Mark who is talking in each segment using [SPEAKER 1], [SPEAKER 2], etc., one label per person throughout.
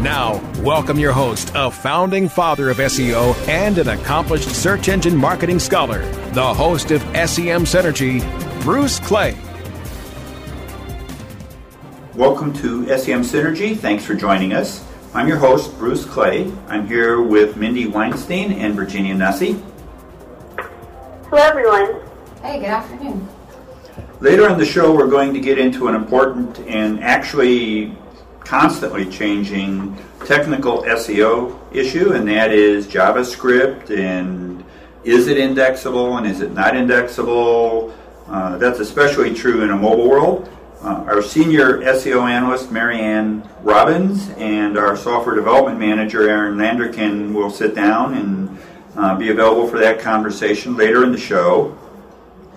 [SPEAKER 1] Now, welcome your host, a founding father of SEO and an accomplished search engine marketing scholar, the host of SEM Synergy, Bruce Clay.
[SPEAKER 2] Welcome to SEM Synergy. Thanks for joining us. I'm your host, Bruce Clay. I'm here with Mindy Weinstein and Virginia Nussey.
[SPEAKER 3] Hello, everyone.
[SPEAKER 4] Hey, good afternoon.
[SPEAKER 2] Later in the show, we're going to get into an important and actually constantly changing technical SEO issue, and that is JavaScript and is it indexable and is it not indexable? Uh, that's especially true in a mobile world. Uh, our senior SEO analyst, Marianne Robbins, and our software development manager, Aaron Landerkin, will sit down and uh, be available for that conversation later in the show.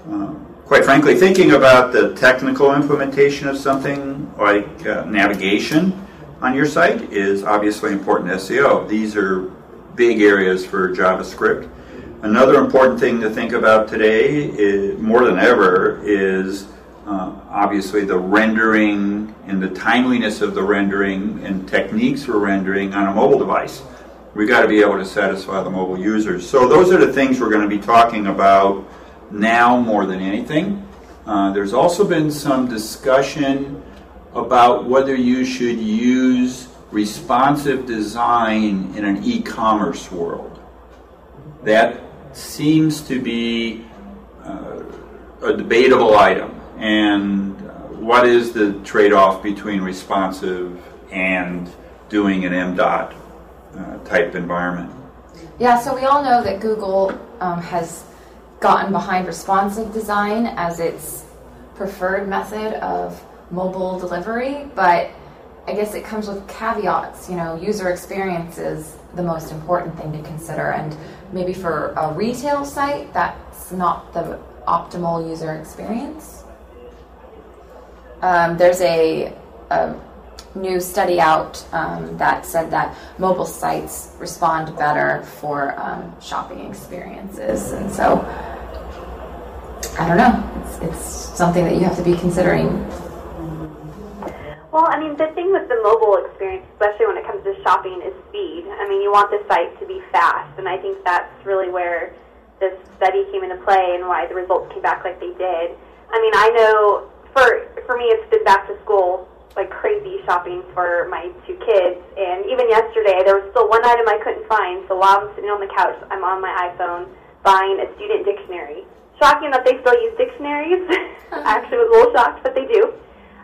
[SPEAKER 2] Uh, quite frankly, thinking about the technical implementation of something like uh, navigation on your site is obviously important SEO. These are big areas for JavaScript. Another important thing to think about today, is, more than ever, is uh, obviously the rendering and the timeliness of the rendering and techniques for rendering on a mobile device. We've got to be able to satisfy the mobile users. So those are the things we're going to be talking about now more than anything. Uh, there's also been some discussion about whether you should use responsive design in an e-commerce world. That seems to be uh, a debatable item. And uh, what is the trade-off between responsive and doing an MDOT uh, type environment?
[SPEAKER 4] Yeah, so we all know that Google um, has gotten behind responsive design as its preferred method of mobile delivery, but I guess it comes with caveats. You know, user experience is the most important thing to consider, and maybe for a retail site, that's not the optimal user experience. Um, there's a, a, new study out um, that said that mobile sites respond better for um, shopping experiences, and so I don't know. It's, it's something that you have to be considering.
[SPEAKER 3] Well, I mean, the thing with the mobile experience, especially when it comes to shopping, is speed. I mean, you want the site to be fast, and I think that's really where this study came into play and why the results came back like they did. I mean, I know for for me, it's been back to school like crazy shopping for my two kids, and even yesterday there was still one item I couldn't find. So while I'm sitting on the couch, I'm on my iPhone buying a student dictionary shocking that they still use dictionaries. I actually was a little shocked, but they do.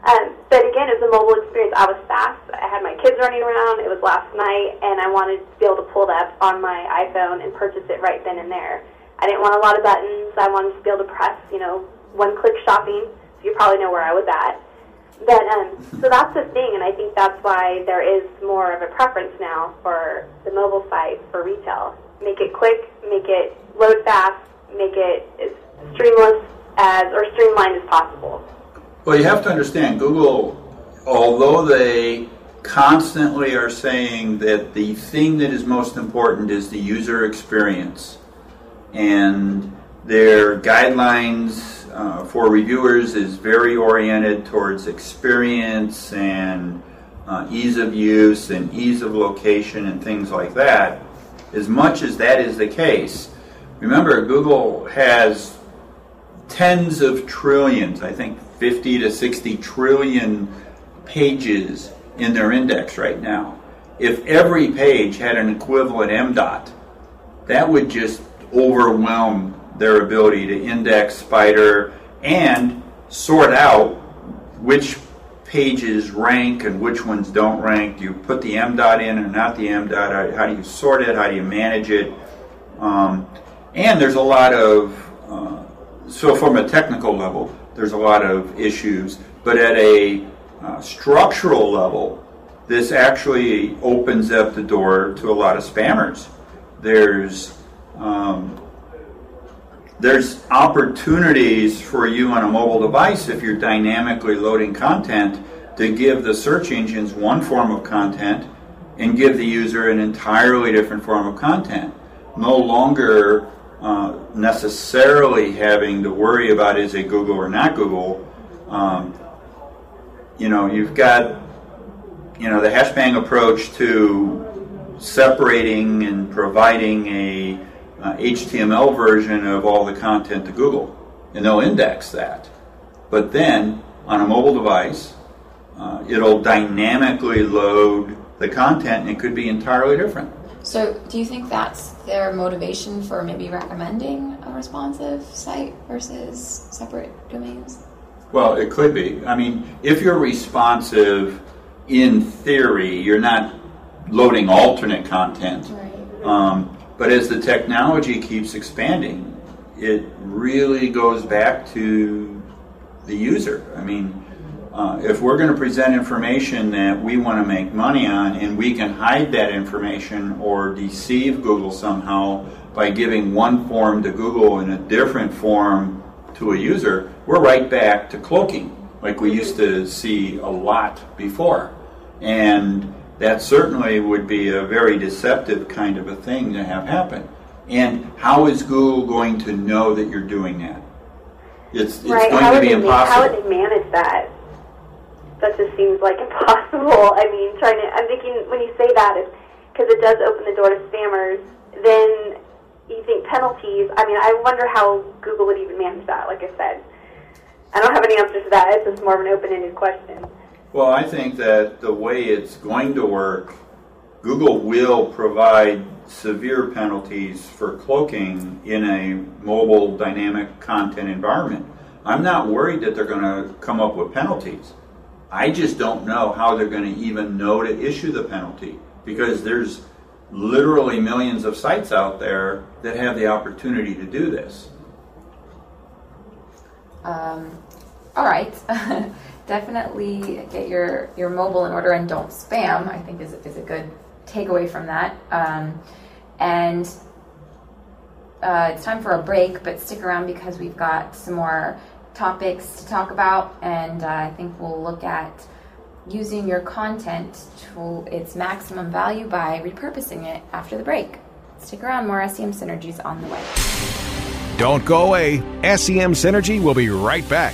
[SPEAKER 3] Um, but again, it was a mobile experience. I was fast. I had my kids running around. It was last night, and I wanted to be able to pull that on my iPhone and purchase it right then and there. I didn't want a lot of buttons. I wanted to be able to press, you know, one-click shopping. So you probably know where I was at. But um, so that's the thing, and I think that's why there is more of a preference now for the mobile site for retail. Make it quick, make it load fast, make it as streamless as or streamlined as possible.
[SPEAKER 2] Well, you have to understand Google, although they constantly are saying that the thing that is most important is the user experience, and their guidelines uh, for reviewers is very oriented towards experience and uh, ease of use and ease of location and things like that. As much as that is the case, remember Google has tens of trillions, I think 50 to 60 trillion pages in their index right now. If every page had an equivalent MDOT, that would just overwhelm their ability to index, spider, and sort out which pages rank and which ones don't rank. Do you put the MDOT in or not the MDOT? How do you sort it? How do you manage it? Um, and there's a lot of uh, so from a technical level, there's a lot of issues, but at a uh, structural level, this actually opens up the door to a lot of spammers. There's um, there's opportunities for you on a mobile device if you're dynamically loading content to give the search engines one form of content and give the user an entirely different form of content. No longer uh, necessarily having to worry about is it Google or not Google. Um, you know, you've got you know the hashbang approach to separating and providing a uh, HTML version of all the content to Google, and they'll index that. But then on a mobile device, uh, it'll dynamically load the content, and it could be entirely different.
[SPEAKER 4] So, do you think that's their motivation for maybe recommending a responsive site versus separate domains?
[SPEAKER 2] Well, it could be. I mean, if you're responsive, in theory, you're not loading alternate content.
[SPEAKER 4] Right.
[SPEAKER 2] Um, but as the technology keeps expanding, it really goes back to the user. I mean, uh, if we're going to present information that we want to make money on and we can hide that information or deceive Google somehow by giving one form to Google and a different form to a user, we're right back to cloaking like we used to see a lot before. And that certainly would be a very deceptive kind of a thing to have happen. And how is Google going to know that you're doing that? It's, it's
[SPEAKER 3] right.
[SPEAKER 2] going
[SPEAKER 3] how
[SPEAKER 2] to be impossible.
[SPEAKER 3] How would they manage that? That just seems like impossible. I mean, trying to. I'm thinking when you say that, because it does open the door to spammers. Then you think penalties. I mean, I wonder how Google would even manage that. Like I said, I don't have any answers to that. It's just more of an open-ended question.
[SPEAKER 2] Well, I think that the way it's going to work, Google will provide severe penalties for cloaking in a mobile dynamic content environment. I'm not worried that they're going to come up with penalties. I just don't know how they're going to even know to issue the penalty because there's literally millions of sites out there that have the opportunity to do this.
[SPEAKER 4] Um, all right. Definitely get your, your mobile in order and don't spam, I think is, is a good takeaway from that. Um, and uh, it's time for a break, but stick around because we've got some more topics to talk about, and uh, I think we'll look at using your content to its maximum value by repurposing it after the break. Stick around, more SEM Synergy's on the way.
[SPEAKER 1] Don't go away. SEM Synergy will be right back.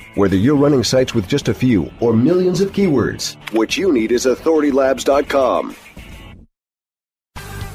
[SPEAKER 1] Whether you're running sites with just a few or millions of keywords, what you need is authoritylabs.com.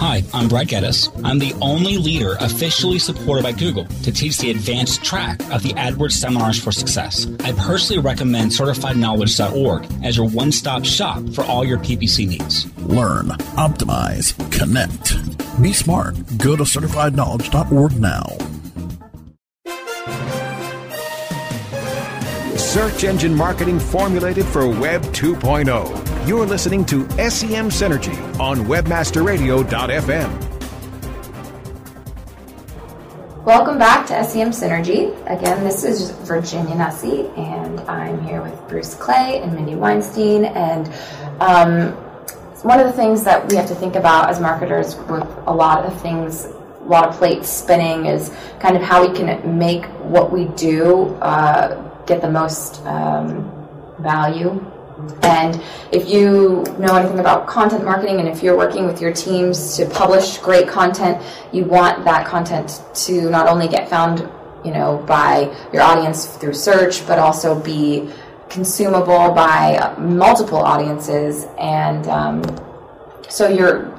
[SPEAKER 5] Hi, I'm Brad Geddes. I'm the only leader officially supported by Google to teach the advanced track of the AdWords Seminars for Success. I personally recommend CertifiedKnowledge.org as your one stop shop for all your PPC needs.
[SPEAKER 6] Learn, optimize, connect. Be smart. Go to CertifiedKnowledge.org now.
[SPEAKER 1] Search engine marketing formulated for Web 2.0. You're listening to SEM Synergy on WebmasterRadio.fm.
[SPEAKER 4] Welcome back to SEM Synergy. Again, this is Virginia Nussey, and I'm here with Bruce Clay and Mindy Weinstein. And um, one of the things that we have to think about as marketers with a lot of things, a lot of plates spinning, is kind of how we can make what we do uh, get the most um, value and if you know anything about content marketing and if you're working with your teams to publish great content, you want that content to not only get found, you know, by your audience through search, but also be consumable by multiple audiences. And um, so you're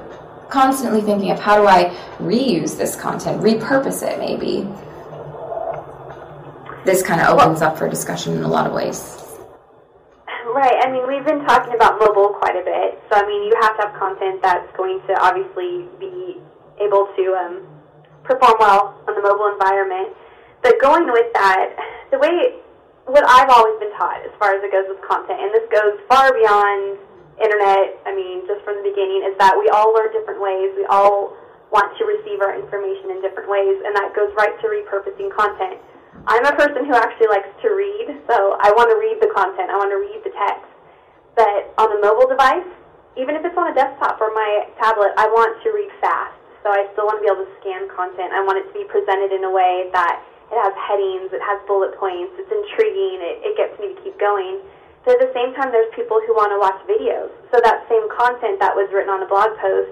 [SPEAKER 4] constantly thinking of how do I reuse this content, repurpose it maybe. This kind of opens up for discussion in a lot of ways.
[SPEAKER 3] Right. I mean, we've been talking about mobile quite a bit. So, I mean, you have to have content that's going to obviously be able to um, perform well on the mobile environment. But going with that, the way, what I've always been taught as far as it goes with content, and this goes far beyond internet, I mean, just from the beginning, is that we all learn different ways. We all want to receive our information in different ways, and that goes right to repurposing content. I'm a person who actually likes to read, so I want to read the content. I want to read the text. But on the mobile device, even if it's on a desktop or my tablet, I want to read fast. So I still want to be able to scan content. I want it to be presented in a way that it has headings, it has bullet points, it's intriguing, it, it gets me to keep going. But at the same time, there's people who want to watch videos. So that same content that was written on a blog post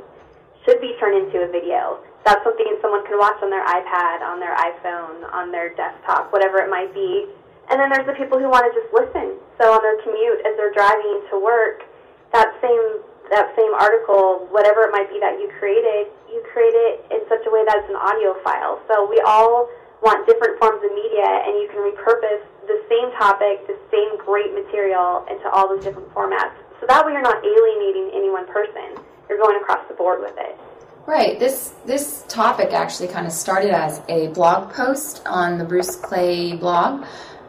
[SPEAKER 3] should be turned into a video that's something someone can watch on their iPad, on their iPhone, on their desktop, whatever it might be. And then there's the people who want to just listen. So on their commute, as they're driving to work, that same that same article, whatever it might be that you created, you create it in such a way that it's an audio file. So we all want different forms of media, and you can repurpose the same topic, the same great material into all those different formats. So that way you're not alienating any one person. You're going across the board with it.
[SPEAKER 4] Right. This this topic actually kind of started as a blog post on the Bruce Clay blog.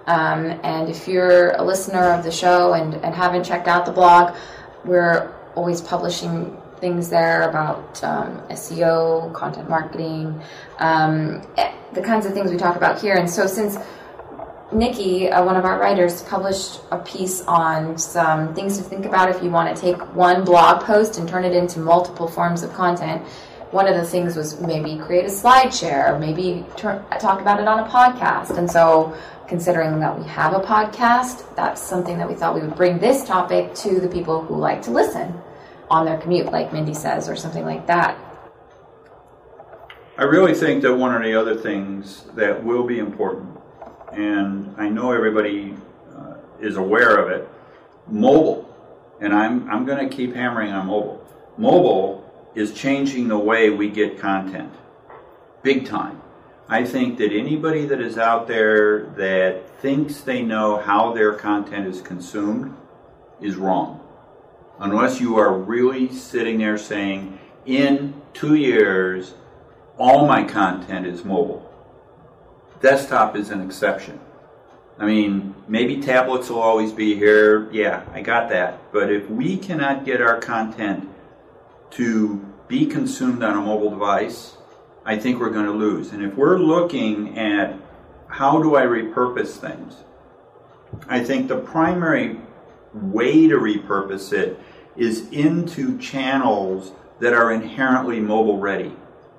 [SPEAKER 4] Um, and if you're a listener of the show and, and haven't checked out the blog, we're always publishing things there about um, SEO, content marketing, um, eh, the kinds of things we talk about here. And so since Nikki, uh, one of our writers, published a piece on some things to think about if you want to take one blog post and turn it into multiple forms of content. One of the things was maybe create a slide share, maybe talk about it on a podcast. And so, considering that we have a podcast, that's something that we thought we would bring this topic to the people who like to listen on their commute, like Mindy says, or something like that.
[SPEAKER 2] I really think that one of the other things that will be important and I know everybody uh, is aware of it. Mobile, and I'm, I'm going to keep hammering on mobile. Mobile is changing the way we get content, big time. I think that anybody that is out there that thinks they know how their content is consumed is wrong. Unless you are really sitting there saying, in two years, all my content is mobile Desktop is an exception. I mean, maybe tablets will always be here. Yeah, I got that. But if we cannot get our content to be consumed on a mobile device, I think we're going to lose. And if we're looking at how do I repurpose things, I think the primary way to repurpose it is into channels that are inherently mobile ready.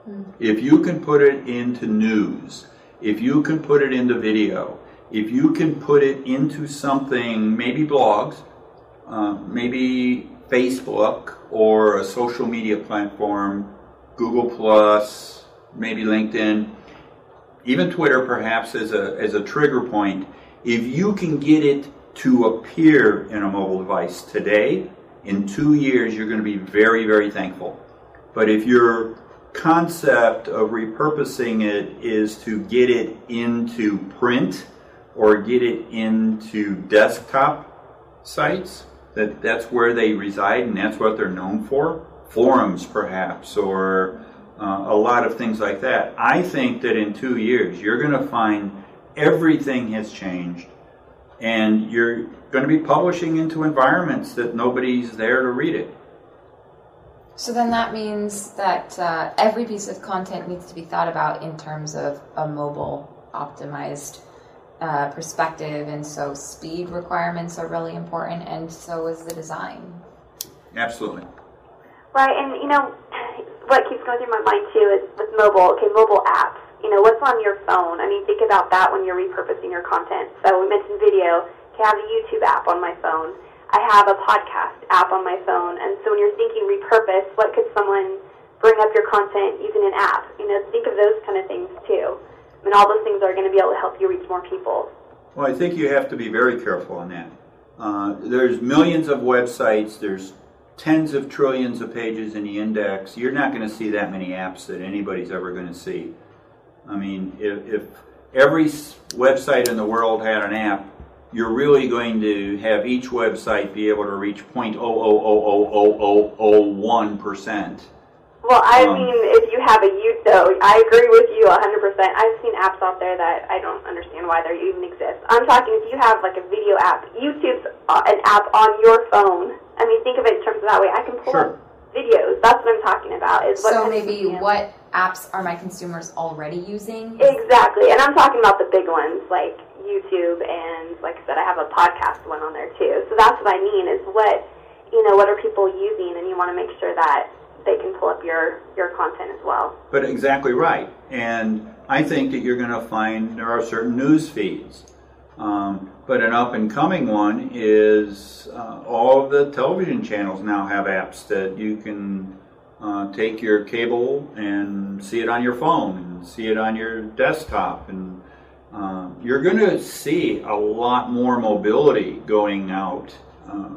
[SPEAKER 2] Mm. If you can put it into news, if you can put it into video, if you can put it into something, maybe blogs, uh, maybe Facebook or a social media platform, Google Plus, maybe LinkedIn, even Twitter perhaps as a, as a trigger point, if you can get it to appear in a mobile device today, in two years, you're going to be very, very thankful. But if you're concept of repurposing it is to get it into print or get it into desktop sites. That that's where they reside and that's what they're known for. Forums, perhaps, or uh, a lot of things like that. I think that in two years you're going to find everything has changed, and you're going to be publishing into environments that nobody's there to read it.
[SPEAKER 4] So then that means that uh, every piece of content needs to be thought about in terms of a mobile optimized uh, perspective, and so speed requirements are really important, and so is the design.
[SPEAKER 2] Absolutely.
[SPEAKER 3] Right, and you know, what keeps going through my mind too is with mobile, okay, mobile apps. You know, what's on your phone? I mean, think about that when you're repurposing your content. So we mentioned video. Okay, I have a YouTube app on my phone. I have a podcast app on my phone. And so when you're thinking repurpose, what could someone bring up your content using an app? You know, think of those kind of things too. I mean, all those things are going to be able to help you reach more people.
[SPEAKER 2] Well, I think you have to be very careful on that. Uh, there's millions of websites. There's tens of trillions of pages in the index. You're not going to see that many apps that anybody's ever going to see. I mean, if, if every website in the world had an app, you're really going to have each website be able to reach 0.0000001%.
[SPEAKER 3] Well, I
[SPEAKER 2] Um,
[SPEAKER 3] mean, if you have a YouTube, though, I agree with you 100%. I've seen apps out there that I don't understand why they even exist. I'm talking if you have like a video app, YouTube's uh, an app on your phone. I mean, think of it in terms of that way. I can pull
[SPEAKER 2] Sure.
[SPEAKER 3] up videos. That's what I'm talking about. Is what
[SPEAKER 4] So
[SPEAKER 3] kind of
[SPEAKER 4] maybe what apps are my consumers already using?
[SPEAKER 3] Exactly, and I'm talking about the big ones like YouTube and, like I said, I have a podcast one on there too. So that's what I mean is what you know, what are people using, and you want to make sure that they can pull up your your content as well.
[SPEAKER 2] But exactly right. And I think that you're going to find there are certain news feeds. Um, but an up and coming one is uh, all of the television channels now have apps that you can uh, take your cable and see it on your phone and see it on your desktop. And uh, you're going to see a lot more mobility going out. Uh,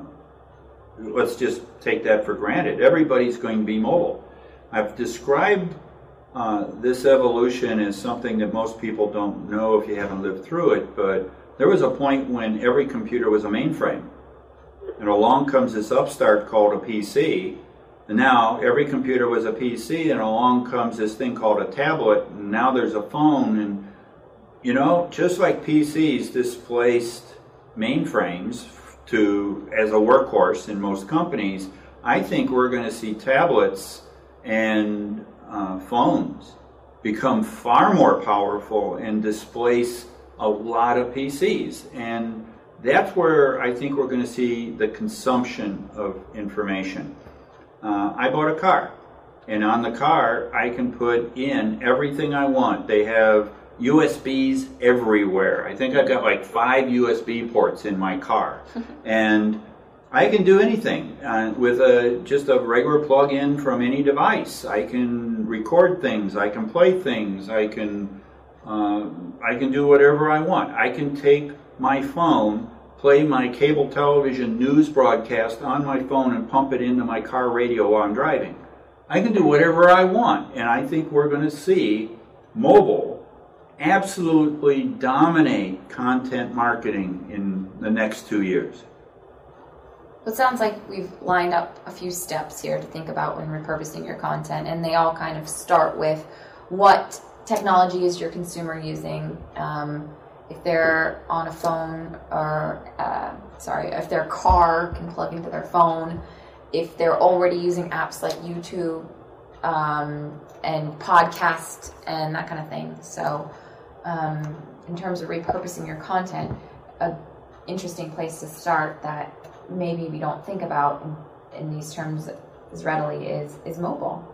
[SPEAKER 2] let's just take that for granted. Everybody's going to be mobile. I've described uh, this evolution as something that most people don't know if you haven't lived through it, but there was a point when every computer was a mainframe. And along comes this upstart called a PC. And now every computer was a PC, and along comes this thing called a tablet, and now there's a phone. And, you know, just like PCs displaced mainframes to as a workhorse in most companies, I think we're going to see tablets and uh, phones become far more powerful and displace a lot of PCs. And that's where I think we're going to see the consumption of information. Uh, I bought a car, and on the car, I can put in everything I want. They have USBs everywhere. I think I've got like five USB ports in my car. and I can do anything uh, with a just a regular plug-in from any device. I can record things. I can play things. I can uh, I can do whatever I want. I can take my phone, play my cable television news broadcast on my phone, and pump it into my car radio while I'm driving. I can do whatever I want, and I think we're going to see mobile absolutely dominate content marketing in the next two years.
[SPEAKER 4] It sounds like we've lined up a few steps here to think about when repurposing your content, and they all kind of start with what technology is your consumer using. Um, if they're on a phone, or uh, sorry, if their car can plug into their phone, if they're already using apps like YouTube um, and podcast and that kind of thing. So, um, in terms of repurposing your content, a interesting place to start that maybe we don't think about in, in these terms as readily is is mobile.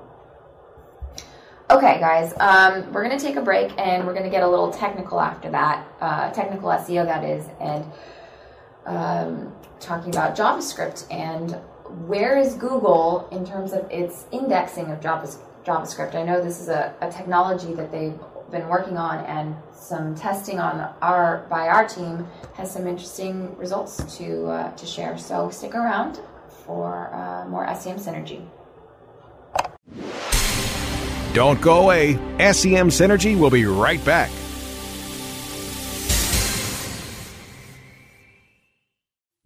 [SPEAKER 4] Okay, guys, um, we're to take a break and we're to get a little technical after that, uh, technical SEO that is, and um, talking about JavaScript and where is Google in terms of its indexing of Javas- JavaScript. I know this is a, a technology that they've been working on and some testing on our by our team has some interesting results to uh, to share. So stick around for uh, more SEM synergy.
[SPEAKER 1] Don't go away. SEM Synergy will be right back.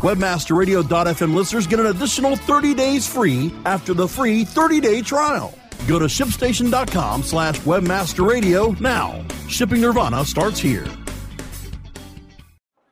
[SPEAKER 6] Webmasterradio.fm listeners get an additional 30 days free after the free 30-day trial. Go to shipstation.com slash webmasterradio now. Shipping Nirvana starts here.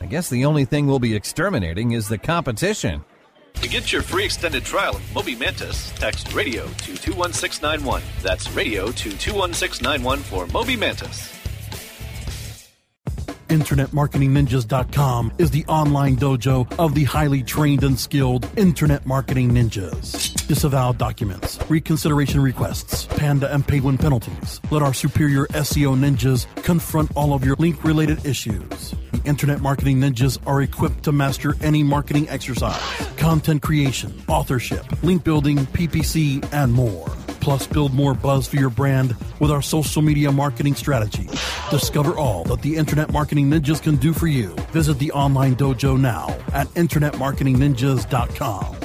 [SPEAKER 7] I guess the only thing we'll be exterminating is the competition.
[SPEAKER 8] To get your free extended trial of Moby Mantis, text radio to 21691. That's radio to 21691 for Moby Mantis.
[SPEAKER 6] InternetMarketingNinjas.com is the online dojo of the highly trained and skilled Internet Marketing Ninjas. Disavow documents, reconsideration requests, panda and Penguin penalties. Let our superior SEO ninjas confront all of your link related issues. Internet Marketing Ninjas are equipped to master any marketing exercise, content creation, authorship, link building, PPC, and more. Plus, build more buzz for your brand with our social media marketing strategy. Discover all that the Internet Marketing Ninjas can do for you. Visit the online dojo now at InternetMarketingNinjas.com.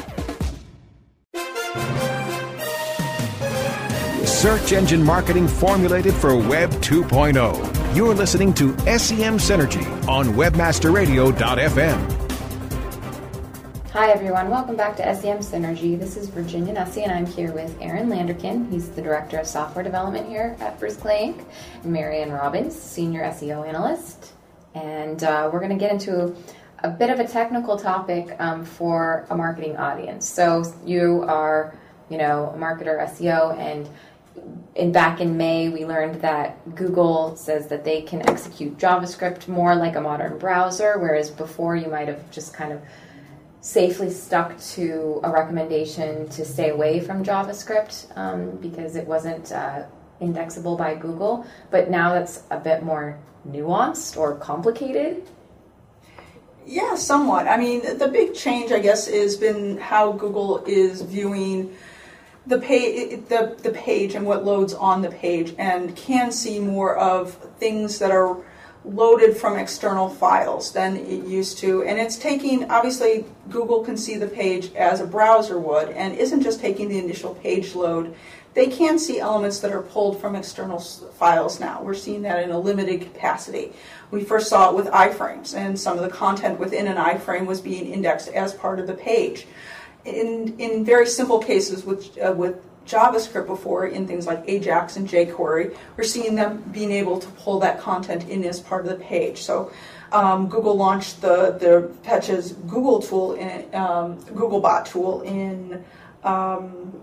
[SPEAKER 1] Search engine marketing formulated for Web 2.0. You're listening to SEM Synergy on WebmasterRadio.fm.
[SPEAKER 4] Hi, everyone. Welcome back to SEM Synergy. This is Virginia Nussey, and I'm here with Aaron Landerkin. He's the Director of Software Development here at Bruce Clay Inc., and Marianne Robbins, Senior SEO Analyst. And uh, we're going to get into a bit of a technical topic um, for a marketing audience. So you are, you know, a marketer, SEO, and in back in May, we learned that Google says that they can execute JavaScript more like a modern browser, whereas before you might have just kind of safely stuck to a recommendation to stay away from JavaScript um, because it wasn't uh, indexable by Google. But now that's a bit more nuanced or complicated.
[SPEAKER 9] Yeah, somewhat. I mean, the big change, I guess, has been how Google is viewing the page, the, the page and what loads on the page, and can see more of things that are loaded from external files than it used to. And it's taking, obviously, Google can see the page as a browser would and isn't just taking the initial page load. They can see elements that are pulled from external files now. We're seeing that in a limited capacity. We first saw it with iframes, and some of the content within an iframe was being indexed as part of the page. In, in very simple cases with, uh, with JavaScript before in things like Ajax and jQuery, we're seeing them being able to pull that content in as part of the page. So um, Google launched the the Fetch as Google tool in um, Googlebot tool in um,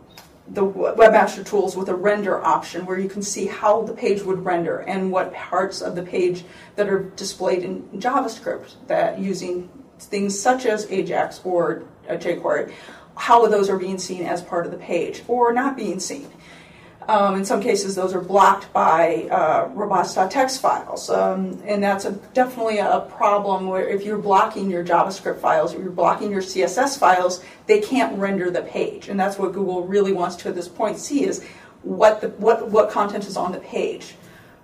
[SPEAKER 9] the Webmaster Tools with a render option where you can see how the page would render and what parts of the page that are displayed in JavaScript that using things such as Ajax or jQuery how those are being seen as part of the page or not being seen. Um, in some cases, those are blocked by uh, robots.txt files, um, and that's a, definitely a problem where if you're blocking your JavaScript files or you're blocking your CSS files, they can't render the page, and that's what Google really wants to at this point see is what the, what what content is on the page.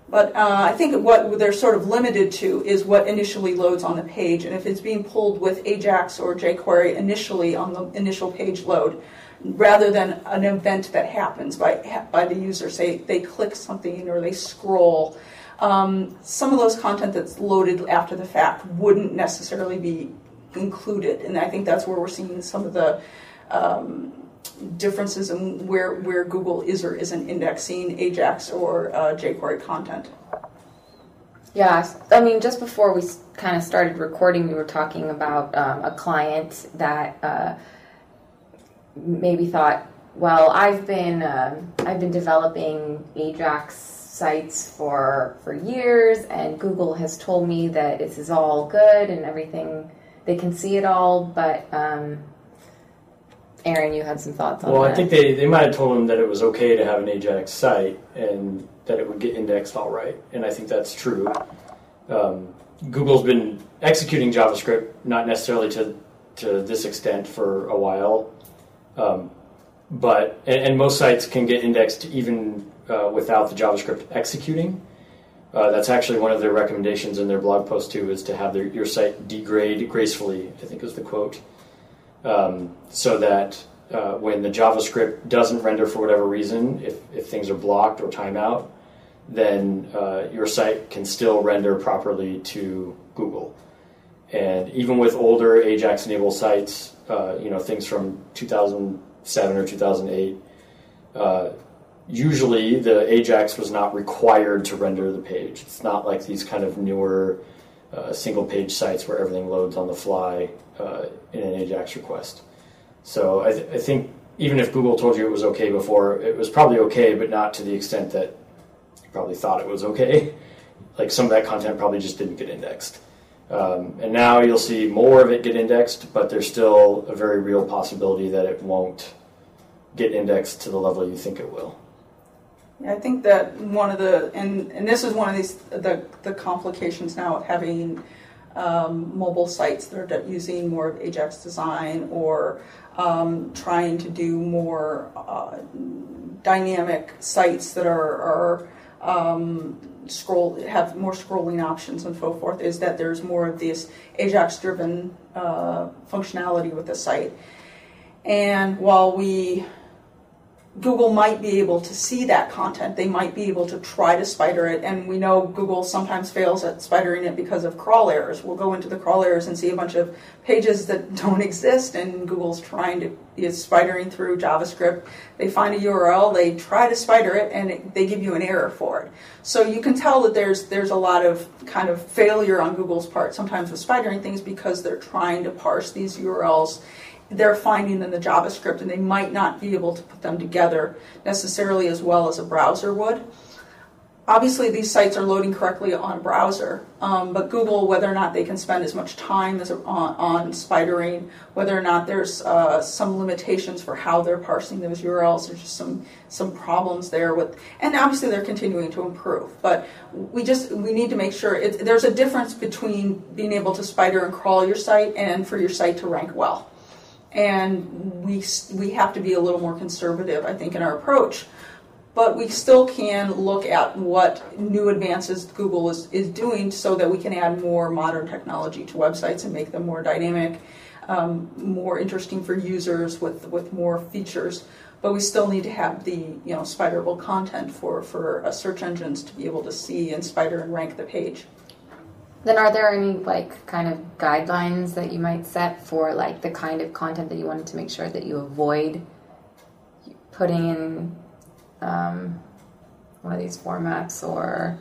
[SPEAKER 9] But uh, I think what they're sort of limited to is what initially loads on the page. And if it's being pulled with Ajax or jQuery initially on the initial page load, rather than an event that happens by, by the user, say they click something or they scroll, um, some of those content that's loaded after the fact wouldn't necessarily be included. And I think that's where we're seeing some of the um, differences in where, where Google is or isn't indexing Ajax or uh, jQuery content.
[SPEAKER 4] Yeah, I mean, just before we kind of started recording, we were talking about um, a client that uh, maybe thought, well, I've been uh, I've been developing Ajax sites for for years, and Google has told me that this is all good and everything. They can see it all, but um, Aaron, you had some thoughts on that.
[SPEAKER 10] well,
[SPEAKER 4] that.
[SPEAKER 10] I think they, they might have told him that it was okay to have an Ajax site and that it would get indexed all right. And I think that's true. um, Google's been executing JavaScript, not necessarily to to this extent for a while, um, but and, and, most sites can get indexed even uh, without the JavaScript executing. Uh, that's actually one of their recommendations in their blog post too, is to have their, your site degrade gracefully. I think is the quote, um, so that uh, when the JavaScript doesn't render for whatever reason, if, if things are blocked or timeout, then uh, your site can still render properly to Google. And even with older Ajax enabled sites, uh, you know, things from 2007 or 2008, uh, usually the Ajax was not required to render the page. It's not like these kind of newer uh, single page sites where everything loads on the fly uh, in an Ajax request. So I, th- I think even if Google told you it was okay before, it was probably okay, but not to the extent that you probably thought it was okay. Like some of that content probably just didn't get indexed. Um, and now you'll see more of it get indexed, but there's still a very real possibility that it won't get indexed to the level you think it will.
[SPEAKER 9] Yeah, I think that one of the and and this is one of these the the complications now of having um, mobile sites that are using more of Ajax design or um, trying to do more uh, dynamic sites that are, are um, scroll have more scrolling options and so forth is that there's more of this Ajax driven uh, functionality with the site. And while we Google might be able to see that content. They might be able to try to spider it, and we know Google sometimes fails at spidering it because of crawl errors. We'll go into the crawl errors and see a bunch of pages that don't exist, and Google's trying to is spidering through JavaScript. They find a URL, they try to spider it, and it, they give you an error for it. So you can tell that there's there's a lot of kind of failure on Google's part sometimes with spidering things because they're trying to parse these URLs they're finding in the JavaScript, and they might not be able to put them together necessarily as well as a browser would. Obviously, these sites are loading correctly on a browser, um, but Google, whether or not they can spend as much time as on, on spidering, whether or not there's uh, some limitations for how they're parsing those URLs, there's just some some problems there with, and obviously they're continuing to improve. But we just we need to make sure it, there's a difference between being able to spider and crawl your site and for your site to rank well and we we have to be a little more conservative, I think, in our approach. But we still can look at what new advances Google is, is doing so that we can add more modern technology to websites and make them more dynamic, um, more interesting for users with, with more features. But we still need to have the you know spiderable content for, for uh, search engines to be able to see and spider and rank the page.
[SPEAKER 4] Then are there any like kind of guidelines that you might set for like the kind of content that you wanted to make sure that you avoid putting in um, one of these formats or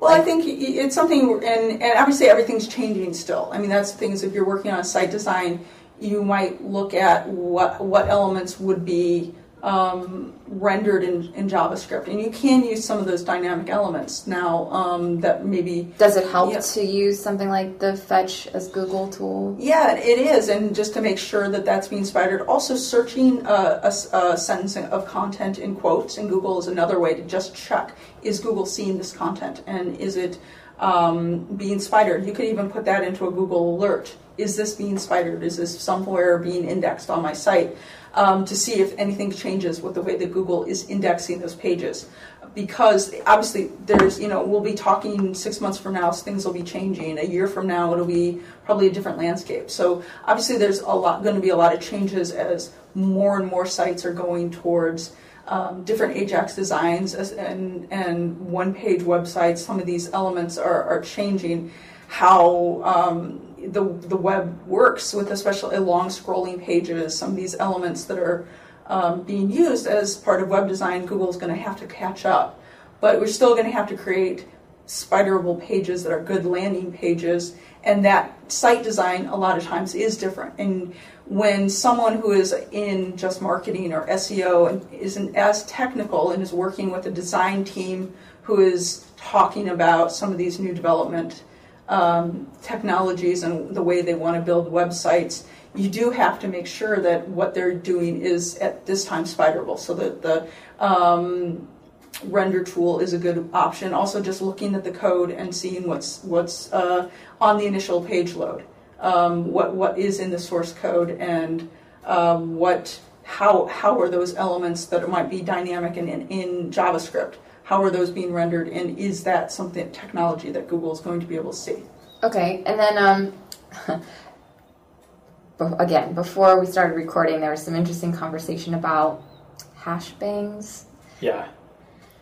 [SPEAKER 9] well, I think it's something, and, and obviously everything's changing still. I mean, that's the things. If you're working on a site design, you might look at what what elements would be um, rendered in, in JavaScript, and you can use some of those dynamic elements now. Um, that maybe
[SPEAKER 4] does it help yeah. to use something like the fetch as Google tool?
[SPEAKER 9] Yeah, it is, and just to make sure that that's being spidered. Also, searching a, a, a sentence of content in quotes in Google is another way to just check: is Google seeing this content, and is it um, being spidered? You could even put that into a Google alert. Is this being spidered? Is this somewhere being indexed on my site? Um, to see if anything changes with the way that Google is indexing those pages. Because obviously, there's, you know, we'll be talking six months from now, things will be changing. A year from now, it'll be probably a different landscape. So obviously, there's a lot going to be a lot of changes as more and more sites are going towards um, different Ajax designs and and one page websites. Some of these elements are, are changing how um, the the web works with especially long scrolling pages. Some of these elements that are um, being used as part of web design, Google is going to have to catch up. But we're still going to have to create spiderable pages that are good landing pages, and that site design a lot of times is different. And when someone who is in just marketing or SEO and isn't as technical and is working with a design team who is talking about some of these new development um, technologies and the way they want to build websites, you do have to make sure that what they're doing is at this time spiderable, so that the um, render tool is a good option. Also, just looking at the code and seeing what's what's uh, on the initial page load, um, what what is in the source code, and uh, what how how are those elements that might be dynamic in, in JavaScript? How are those being rendered, and is that something technology that Google is going to be able to see?
[SPEAKER 4] Okay, and then um, again, before we started recording, there was some interesting conversation about hash bangs.
[SPEAKER 10] Yeah.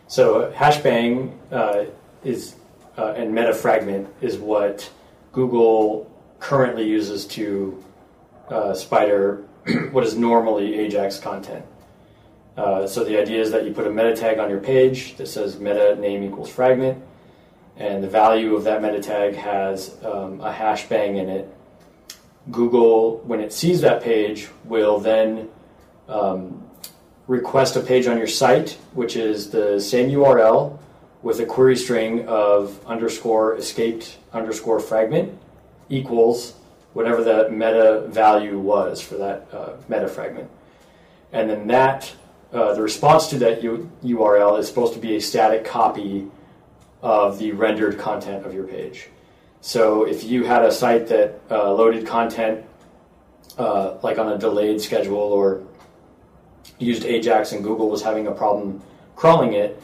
[SPEAKER 10] So hashbang uh, is uh, and metafragment is what Google currently uses to uh, spider what is normally Ajax content. Uh, so the idea is that you put a meta tag on your page that says meta name equals fragment, and the value of that meta tag has um, a hash bang in it. Google, when it sees that page, will then um, request a page on your site, which is the same URL with a query string of underscore escaped underscore fragment equals whatever the meta value was for that uh, meta fragment. And then that, uh, the response to that U- URL is supposed to be a static copy of the rendered content of your page. So if you had a site that uh, loaded content uh, like on a delayed schedule or used Ajax and Google was having a problem crawling it,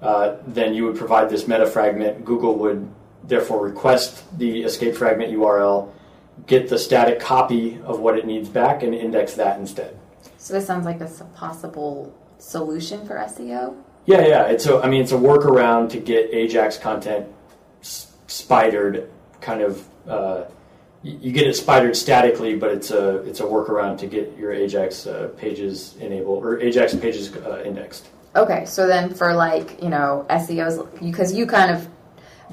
[SPEAKER 10] uh, then you would provide this meta fragment. Google would therefore request the escape fragment URL, get the static copy of what it needs back, and index that instead.
[SPEAKER 4] So this sounds like it's a possible solution for SEO.
[SPEAKER 10] Yeah, yeah. It's a, I mean, it's a workaround to get Ajax content spidered, kind of. Uh, you get it spidered statically, but it's a it's a workaround to get your Ajax uh, pages enabled or Ajax pages uh, indexed.
[SPEAKER 4] Okay, so then for like you know SEOs, because you kind of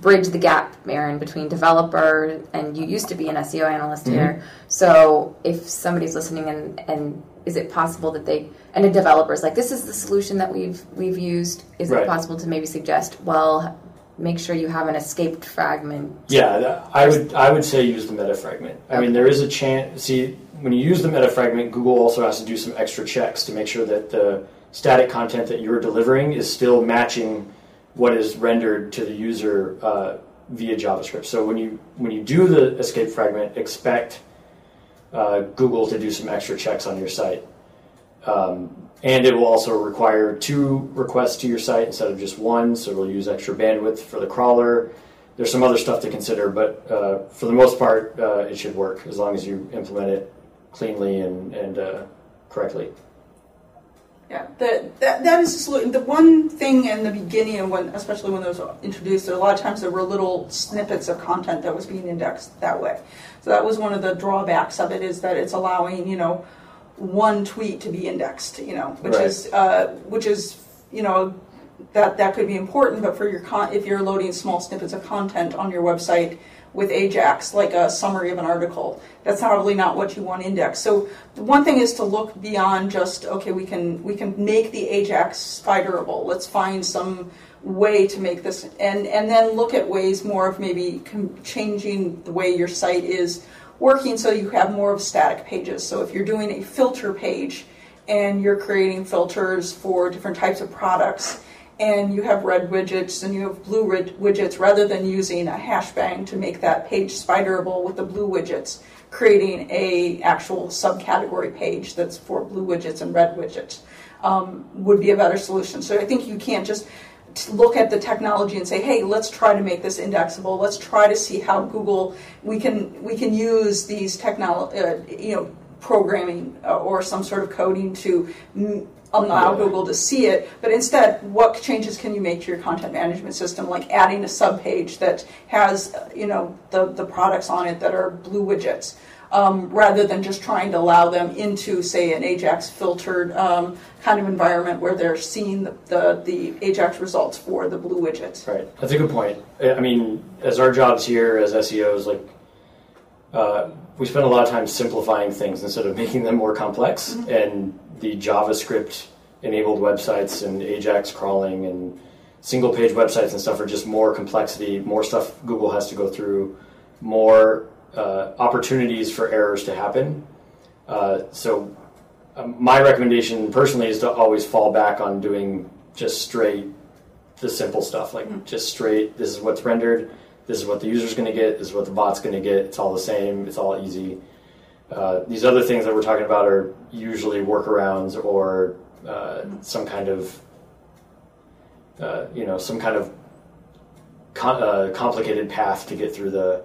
[SPEAKER 4] bridge the gap, Aaron, between developer and you used to be an SEO analyst
[SPEAKER 10] Mhm.
[SPEAKER 4] here. So if somebody's listening and and is it possible that they and a developer's like this is the solution that we've we've used? Is
[SPEAKER 10] Right.
[SPEAKER 4] it possible to maybe suggest well make sure you have an escaped fragment?
[SPEAKER 10] Yeah, I would I would say use the meta fragment. I mean, there is a chance. See, when you use the meta fragment, Google also has to do some extra checks to make sure that the static content that you're delivering is still matching what is rendered to the user uh, via JavaScript. So when you when you do the escape fragment, expect uh, Google to do some extra checks on your site. Um, and it will also require two requests to your site instead of just one, so it'll use extra bandwidth for the crawler. There's some other stuff to consider, but uh, for the most part, uh, it should work as long as you implement it cleanly and, and uh, correctly.
[SPEAKER 9] Yeah, that, that that is solution. The one thing in the beginning, and when especially when those were introduced, there a lot of times there were little snippets of content that was being indexed that way. So that was one of the drawbacks of it is that it's allowing you know one tweet to be indexed, you know, which
[SPEAKER 10] Right.
[SPEAKER 9] is uh, which is you know that that could be important, but for your con- if you're loading small snippets of content on your website with Ajax, like a summary of an article, that's probably not what you want indexed. So one thing is to look beyond just okay, we can we can make the Ajax spiderable. Let's find some way to make this, and and then look at ways more of maybe changing the way your site is working so you have more of static pages. So if you're doing a filter page and you're creating filters for different types of products and you have red widgets and you have blue rid- widgets rather than using a hashbang to make that page spiderable with the blue widgets creating a actual subcategory page that's for blue widgets and red widgets um, would be a better solution. So i think you can't just look at the technology and say hey let's try to make this indexable. Let's try to see how google we can we can use these technology uh, you know programming uh, or some sort of coding to allow Google to see it, but instead, what changes can you make to your content management system, like adding a subpage that has, uh, you know, the, the products on it that are blue widgets, um, rather than just trying to allow them into, say, an Ajax filtered um, kind of environment where they're seeing the, the, the Ajax results for the blue widgets.
[SPEAKER 10] Right. That's a good point. I I mean, as our jobs here as SEOs, like uh, we spend a lot of time simplifying things instead of making them more complex. And the JavaScript enabled websites and Ajax crawling and single page websites and stuff are just more complexity, more stuff Google has to go through, more uh, opportunities for errors to happen. Uh, so, um, my recommendation personally is to always fall back on doing just straight the simple stuff, like just straight. This is what's rendered. This is what the user's going to get. This is what the bot's going to get. It's all the same. It's all easy. Uh, these other things that we're talking about are usually workarounds or uh, some kind of uh, you know some kind of uh, complicated path to get through the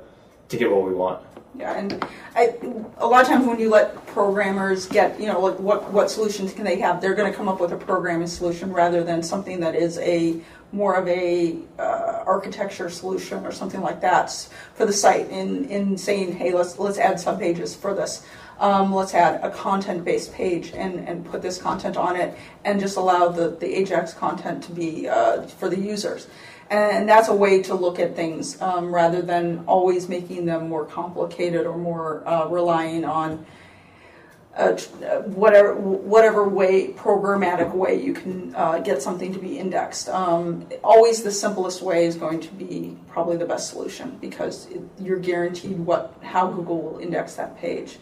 [SPEAKER 10] to get what we want.
[SPEAKER 9] Yeah, and I, a lot of times when you let programmers get, you know, like what what solutions can they have? They're going to come up with a programming solution rather than something that is a more of a uh, architecture solution or something like that for the site. In in saying, hey, let's let's add sub pages for this. Um, let's add a content based page and, and put this content on it and just allow the, the Ajax content to be uh, for the users. And that's a way to look at things um, rather than always making them more complicated or more uh, relying on whatever whatever way programmatic way you can uh, get something to be indexed. Um, always the simplest way is going to be probably the best solution because it, you're guaranteed what how Google will index that page.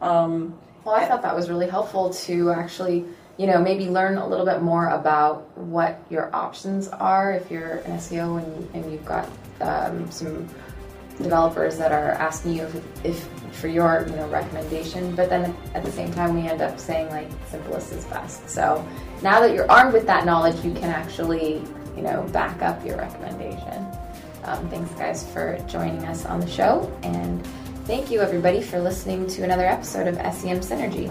[SPEAKER 9] Um,
[SPEAKER 4] well, I thought that was really helpful to actually, you know, maybe learn a little bit more about what your options are if you're an SEO and, and you've got um, some developers that are asking you if, if, for your you know recommendation but then at the same time we end up saying like simplest is best so now that you're armed with that knowledge you can actually you know back up your recommendation um, thanks guys for joining us on the show and Thank you, everybody, for listening to another episode of SEM Synergy.